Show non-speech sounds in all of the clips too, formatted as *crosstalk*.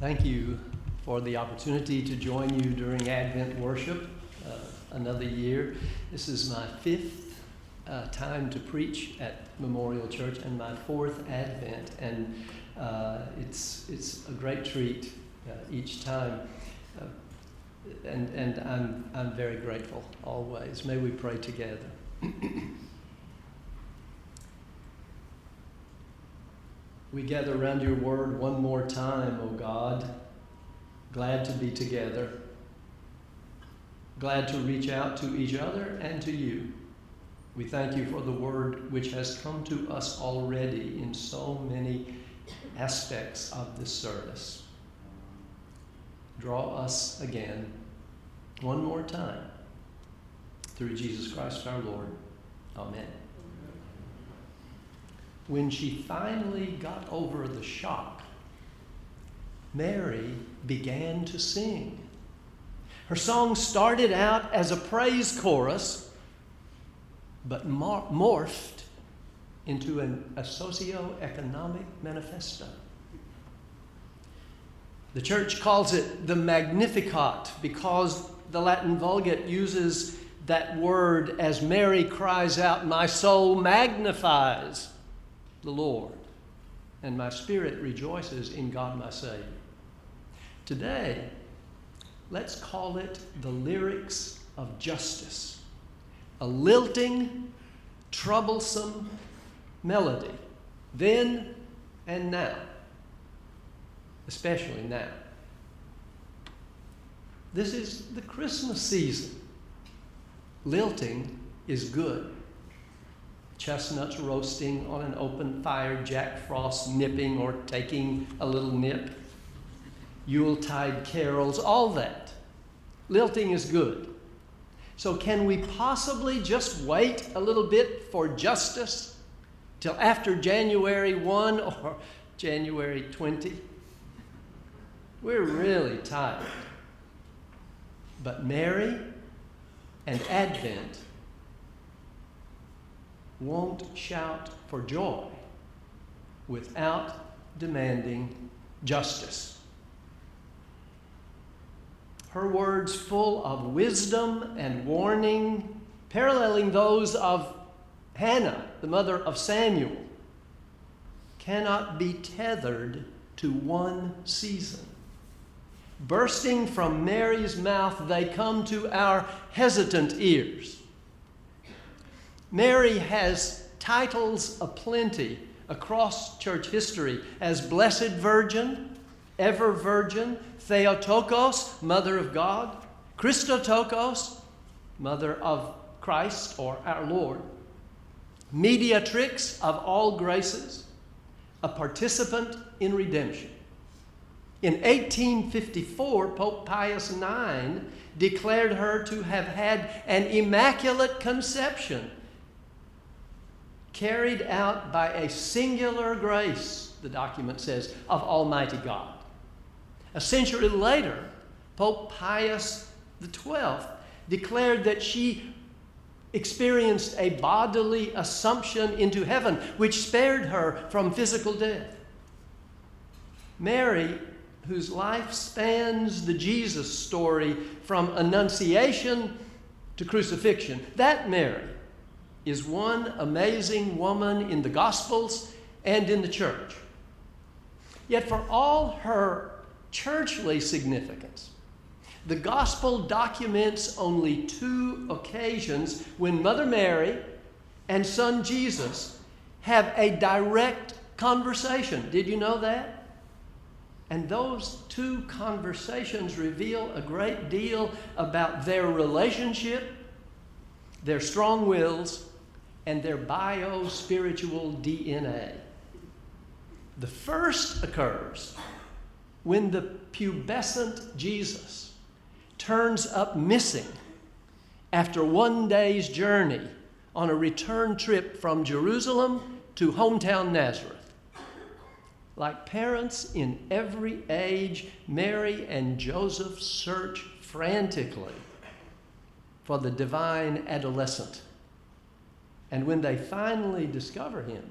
Thank you for the opportunity to join you during Advent worship uh, another year. This is my fifth uh, time to preach at Memorial Church and my fourth Advent, and uh, it's, it's a great treat uh, each time. Uh, and and I'm, I'm very grateful always. May we pray together. *clears throat* We gather around your word one more time, O God. Glad to be together. Glad to reach out to each other and to you. We thank you for the word which has come to us already in so many aspects of this service. Draw us again, one more time, through Jesus Christ our Lord. Amen when she finally got over the shock, Mary began to sing. Her song started out as a praise chorus, but mor- morphed into an, a socio-economic manifesto. The church calls it the Magnificat because the Latin Vulgate uses that word as Mary cries out, My soul magnifies the Lord, and my spirit rejoices in God my Savior. Today, let's call it the lyrics of justice, a lilting, troublesome melody, then and now, especially now. This is the Christmas season. Lilting is good chestnuts roasting on an open fire, Jack Frost nipping or taking a little nip, Yuletide carols, all that. Lilting is good. So, can we possibly just wait a little bit for justice till after January 1 or January 20? We're really tired. But Mary and Advent won't shout for joy without demanding justice. Her words, full of wisdom and warning, paralleling those of Hannah, the mother of Samuel, cannot be tethered to one season. Bursting from Mary's mouth, they come to our hesitant ears. Mary has titles aplenty across church history as Blessed Virgin, Ever Virgin, Theotokos, Mother of God, Christotokos, Mother of Christ or our Lord, Mediatrix of all graces, a participant in redemption. In 1854, Pope Pius IX declared her to have had an immaculate conception carried out by a singular grace, the document says, of Almighty God. A century later, Pope Pius XII declared that she experienced a bodily assumption into heaven, which spared her from physical death. Mary, whose life spans the Jesus story from Annunciation to crucifixion, that Mary is one amazing woman in the Gospels and in the church. Yet, for all her churchly significance, the Gospel documents only two occasions when Mother Mary and son Jesus have a direct conversation. Did you know that? And those two conversations reveal a great deal about their relationship, their strong wills, and their bio spiritual DNA. The first occurs when the pubescent Jesus turns up missing after one day's journey on a return trip from Jerusalem to hometown Nazareth. Like parents in every age, Mary and Joseph search frantically for the divine adolescent. And when they finally discover him,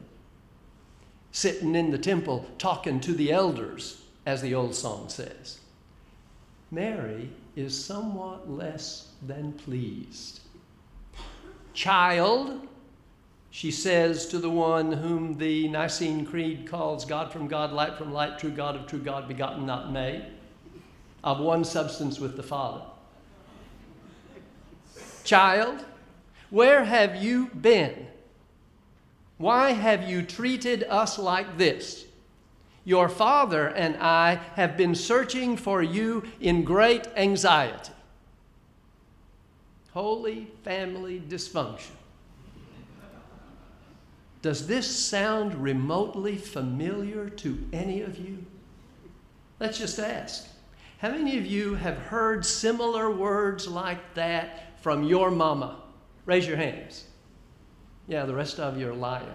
sitting in the temple talking to the elders as the old song says. Mary is somewhat less than pleased. Child, she says to the one whom the Nicene Creed calls God from God, light from light, true God of true God, begotten, not made, of one substance with the Father. Child, where have you been? Why have you treated us like this? Your father and I have been searching for you in great anxiety. Holy family dysfunction. Does this sound remotely familiar to any of you? Let's just ask. How many of you have heard similar words like that from your mama? Raise your hands. Yeah, the rest of you are lying.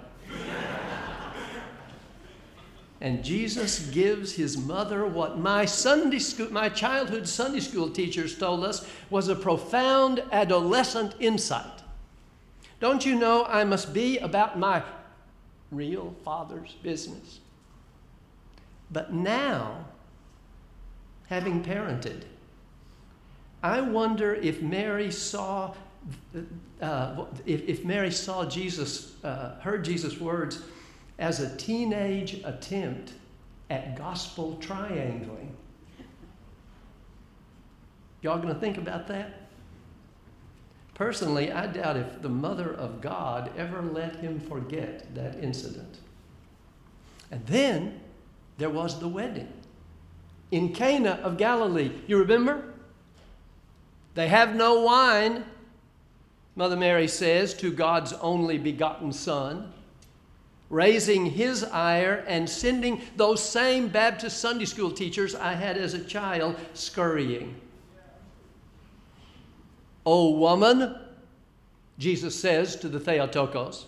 and Jesus gives his mother what my Sunday school, my childhood Sunday school teachers told us was a profound adolescent insight. Don't you know I must be about my real father's business? But now, having parented, I wonder if Mary saw, uh, if, if Mary saw Jesus, uh, heard Jesus' words as a teenage attempt at gospel triangling. Y'all gonna think about that? Personally, I doubt if the Mother of God ever let him forget that incident. And then there was the wedding in Cana of Galilee. You remember? They have no wine, Mother Mary says to God's only begotten Son, raising his ire and sending those same Baptist Sunday school teachers I had as a child scurrying. O woman, Jesus says to the Theotokos,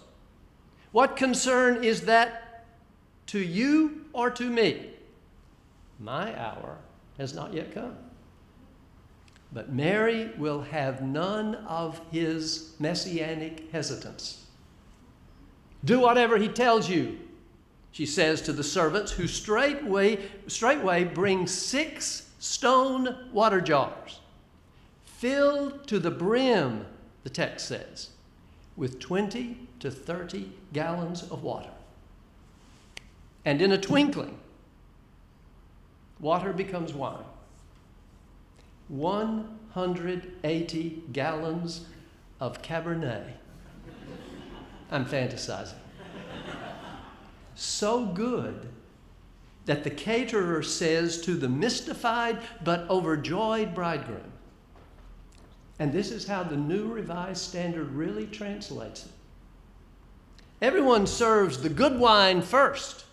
what concern is that to you or to me? My hour has not yet come. But Mary will have none of his messianic hesitance. Do whatever he tells you, she says to the servants, who straightway, straightway bring six stone water jars filled to the brim, the text says, with 20 to 30 gallons of water. And in a twinkling, water becomes wine. 180 gallons of Cabernet. I'm fantasizing. So good that the caterer says to the mystified but overjoyed bridegroom, and this is how the New Revised Standard really translates it. Everyone serves the good wine first,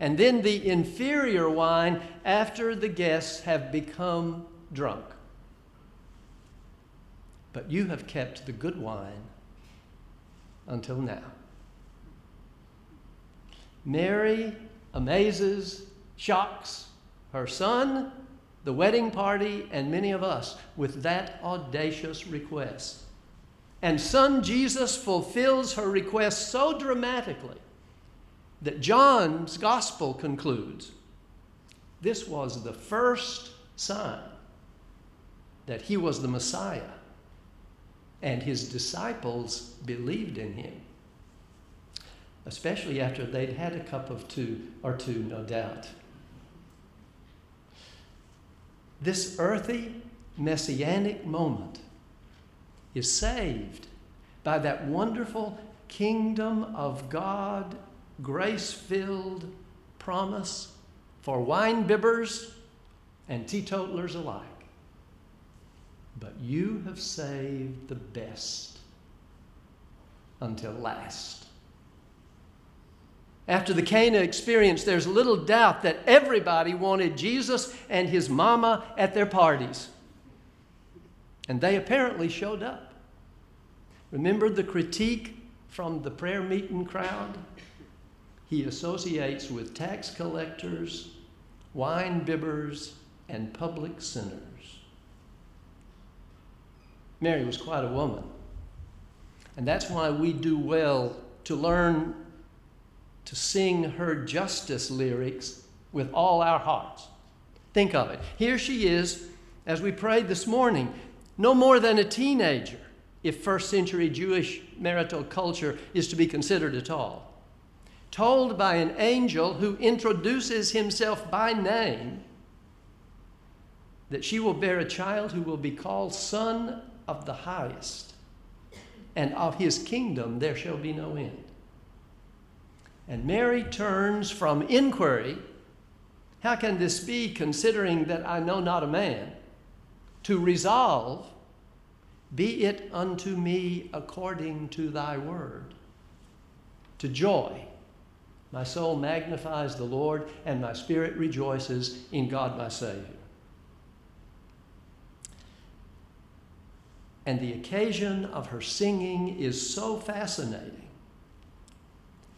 and then the inferior wine after the guests have become drunk. But you have kept the good wine until now. Mary amazes, shocks her son the wedding party, and many of us with that audacious request. And son Jesus fulfills her request so dramatically that John's gospel concludes this was the first sign that he was the Messiah, and his disciples believed in him. Especially after they'd had a cup of two or two, no doubt. This earthy, messianic moment is saved by that wonderful kingdom of God, grace filled promise for wine bibbers and teetotalers alike. But you have saved the best until last. After the Cana experience, there's little doubt that everybody wanted Jesus and his mama at their parties. And they apparently showed up. Remember the critique from the prayer meeting crowd? He associates with tax collectors, wine bibbers, and public sinners. Mary was quite a woman. And that's why we do well to learn to sing her justice lyrics with all our hearts. Think of it. Here she is, as we prayed this morning, no more than a teenager, if first century Jewish marital culture is to be considered at all. Told by an angel who introduces himself by name that she will bear a child who will be called Son of the Highest, and of his kingdom there shall be no end. And Mary turns from inquiry, how can this be, considering that I know not a man, to resolve, be it unto me according to thy word, to joy. My soul magnifies the Lord, and my spirit rejoices in God my Savior. And the occasion of her singing is so fascinating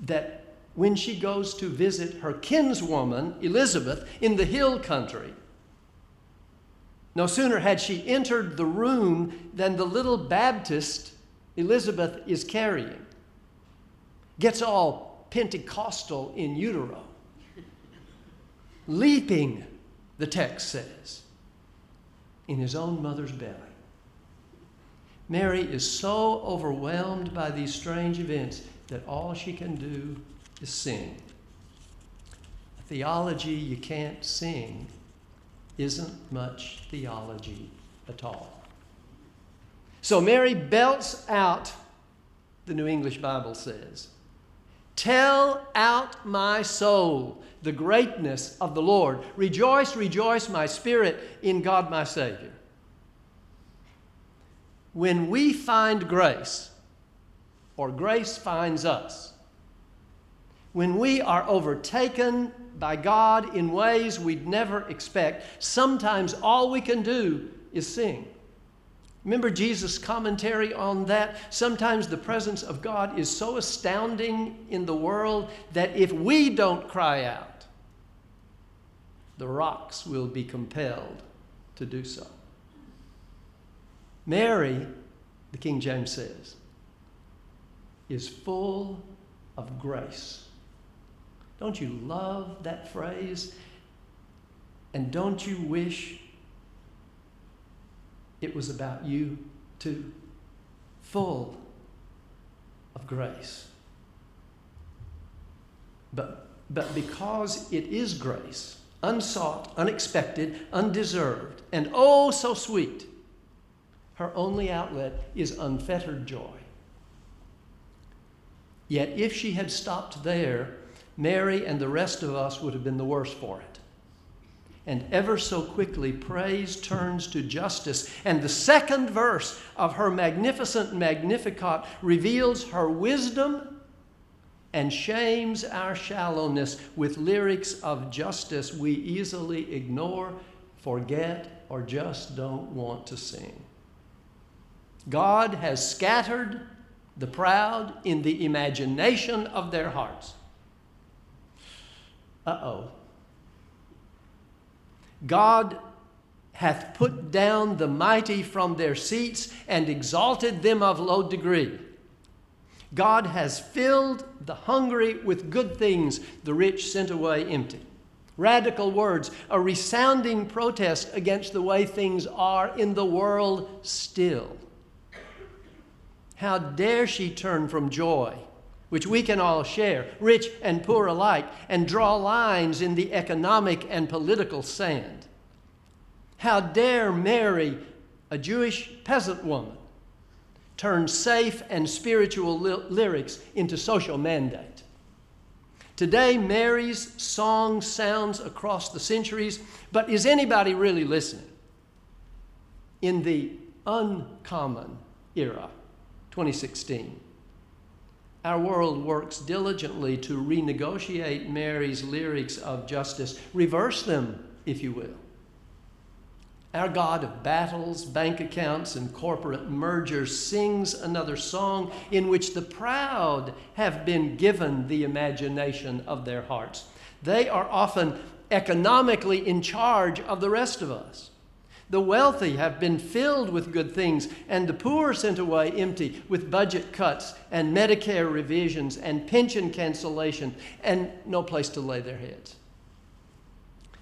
that when she goes to visit her kinswoman, Elizabeth, in the hill country. No sooner had she entered the room than the little Baptist Elizabeth is carrying gets all Pentecostal in utero, leaping, the text says, in his own mother's belly. Mary is so overwhelmed by these strange events that all she can do is sing. Theology you can't sing isn't much theology at all. So Mary belts out, the New English Bible says, Tell out my soul the greatness of the Lord. Rejoice, rejoice, my spirit, in God my Savior. When we find grace, or grace finds us, when we are overtaken by God in ways we'd never expect, sometimes all we can do is sing. Remember Jesus' commentary on that? Sometimes the presence of God is so astounding in the world that if we don't cry out, the rocks will be compelled to do so. Mary, the King James says, is full of grace. Don't you love that phrase? And don't you wish it was about you too? Full of grace. But, but because it is grace, unsought, unexpected, undeserved, and oh so sweet, her only outlet is unfettered joy. Yet if she had stopped there, Mary and the rest of us would have been the worse for it. And ever so quickly, praise turns to justice. And the second verse of her magnificent Magnificat reveals her wisdom and shames our shallowness with lyrics of justice we easily ignore, forget, or just don't want to sing. God has scattered the proud in the imagination of their hearts. Uh oh. God hath put down the mighty from their seats and exalted them of low degree. God has filled the hungry with good things, the rich sent away empty. Radical words, a resounding protest against the way things are in the world still. How dare she turn from joy which we can all share, rich and poor alike, and draw lines in the economic and political sand. How dare Mary, a Jewish peasant woman, turn safe and spiritual ly- lyrics into social mandate? Today, Mary's song sounds across the centuries, but is anybody really listening? In the uncommon era, 2016, our world works diligently to renegotiate Mary's lyrics of justice, reverse them, if you will. Our God of battles, bank accounts, and corporate mergers sings another song in which the proud have been given the imagination of their hearts. They are often economically in charge of the rest of us. The wealthy have been filled with good things, and the poor sent away empty with budget cuts and Medicare revisions and pension cancellation and no place to lay their heads.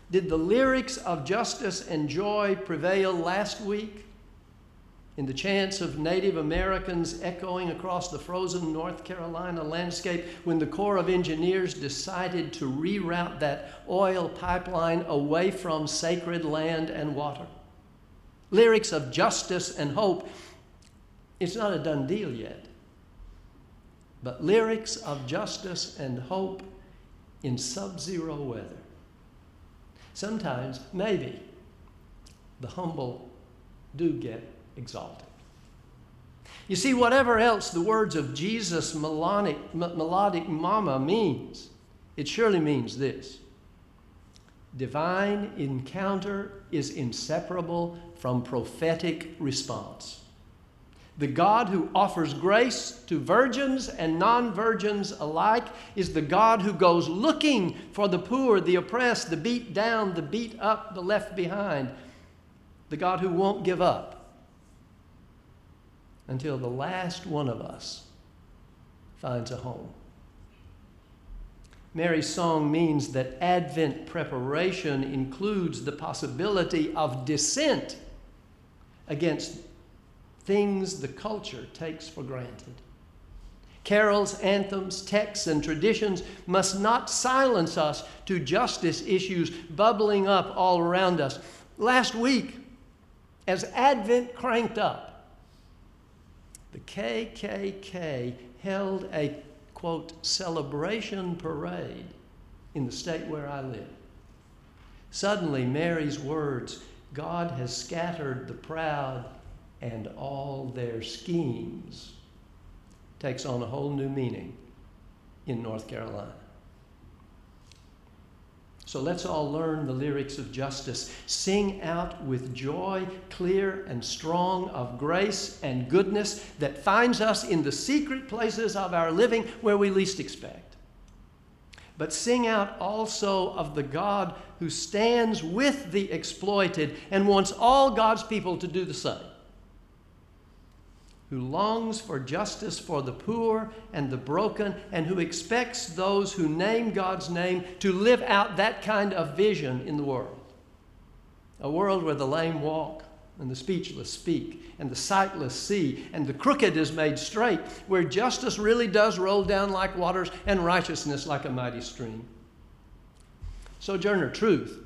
Did the lyrics of justice and joy prevail last week? In the chants of Native Americans echoing across the frozen North Carolina landscape when the Corps of Engineers decided to reroute that oil pipeline away from sacred land and water. Lyrics of justice and hope. It's not a done deal yet. But lyrics of justice and hope in sub zero weather. Sometimes, maybe, the humble do get exalted. You see, whatever else the words of Jesus' melodic, melodic mama means, it surely means this divine encounter is inseparable from prophetic response. The God who offers grace to virgins and non virgins alike is the God who goes looking for the poor, the oppressed, the beat down, the beat up, the left behind. The God who won't give up until the last one of us finds a home. Mary's song means that Advent preparation includes the possibility of dissent against things the culture takes for granted. Carols, anthems, texts, and traditions must not silence us to justice issues bubbling up all around us. Last week, as Advent cranked up, the KKK held a quote, celebration parade in the state where I live. Suddenly, Mary's words, God has scattered the proud and all their schemes, takes on a whole new meaning in North Carolina. So let's all learn the lyrics of justice. Sing out with joy, clear and strong, of grace and goodness that finds us in the secret places of our living where we least expect. But sing out also of the God who stands with the exploited and wants all God's people to do the same who longs for justice for the poor and the broken, and who expects those who name God's name to live out that kind of vision in the world. A world where the lame walk, and the speechless speak, and the sightless see, and the crooked is made straight, where justice really does roll down like waters and righteousness like a mighty stream. Sojourner Truth,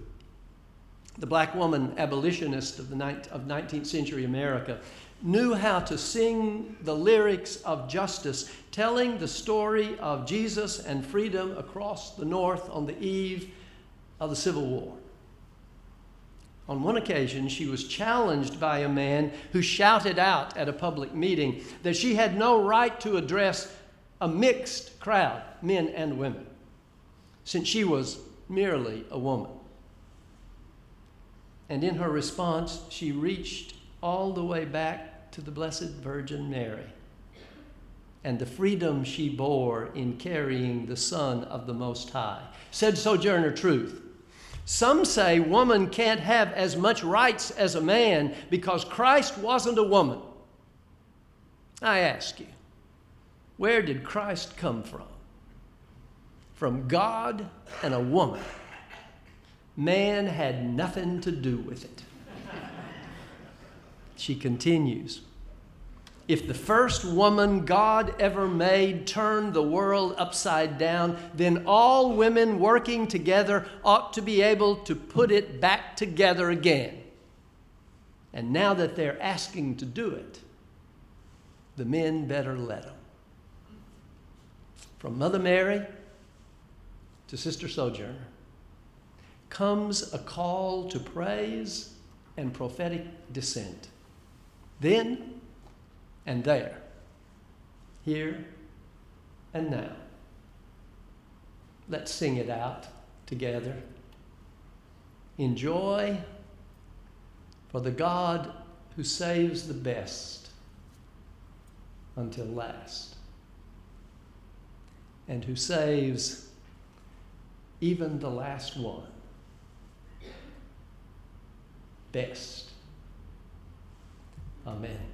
the black woman abolitionist of, the of 19th century America, knew how to sing the lyrics of justice, telling the story of Jesus and freedom across the North on the eve of the Civil War. On one occasion, she was challenged by a man who shouted out at a public meeting that she had no right to address a mixed crowd, men and women, since she was merely a woman. And in her response, she reached all the way back to the Blessed Virgin Mary and the freedom she bore in carrying the Son of the Most High. Said Sojourner Truth. Some say woman can't have as much rights as a man because Christ wasn't a woman. I ask you, where did Christ come from? From God and a woman. Man had nothing to do with it. She continues If the first woman God ever made turned the world upside down, then all women working together ought to be able to put it back together again. And now that they're asking to do it, the men better let them. From Mother Mary to Sister Sojourner comes a call to praise and prophetic dissent then and there, here and now. Let's sing it out together. Enjoy for the God who saves the best until last, and who saves even the last one best. Amen.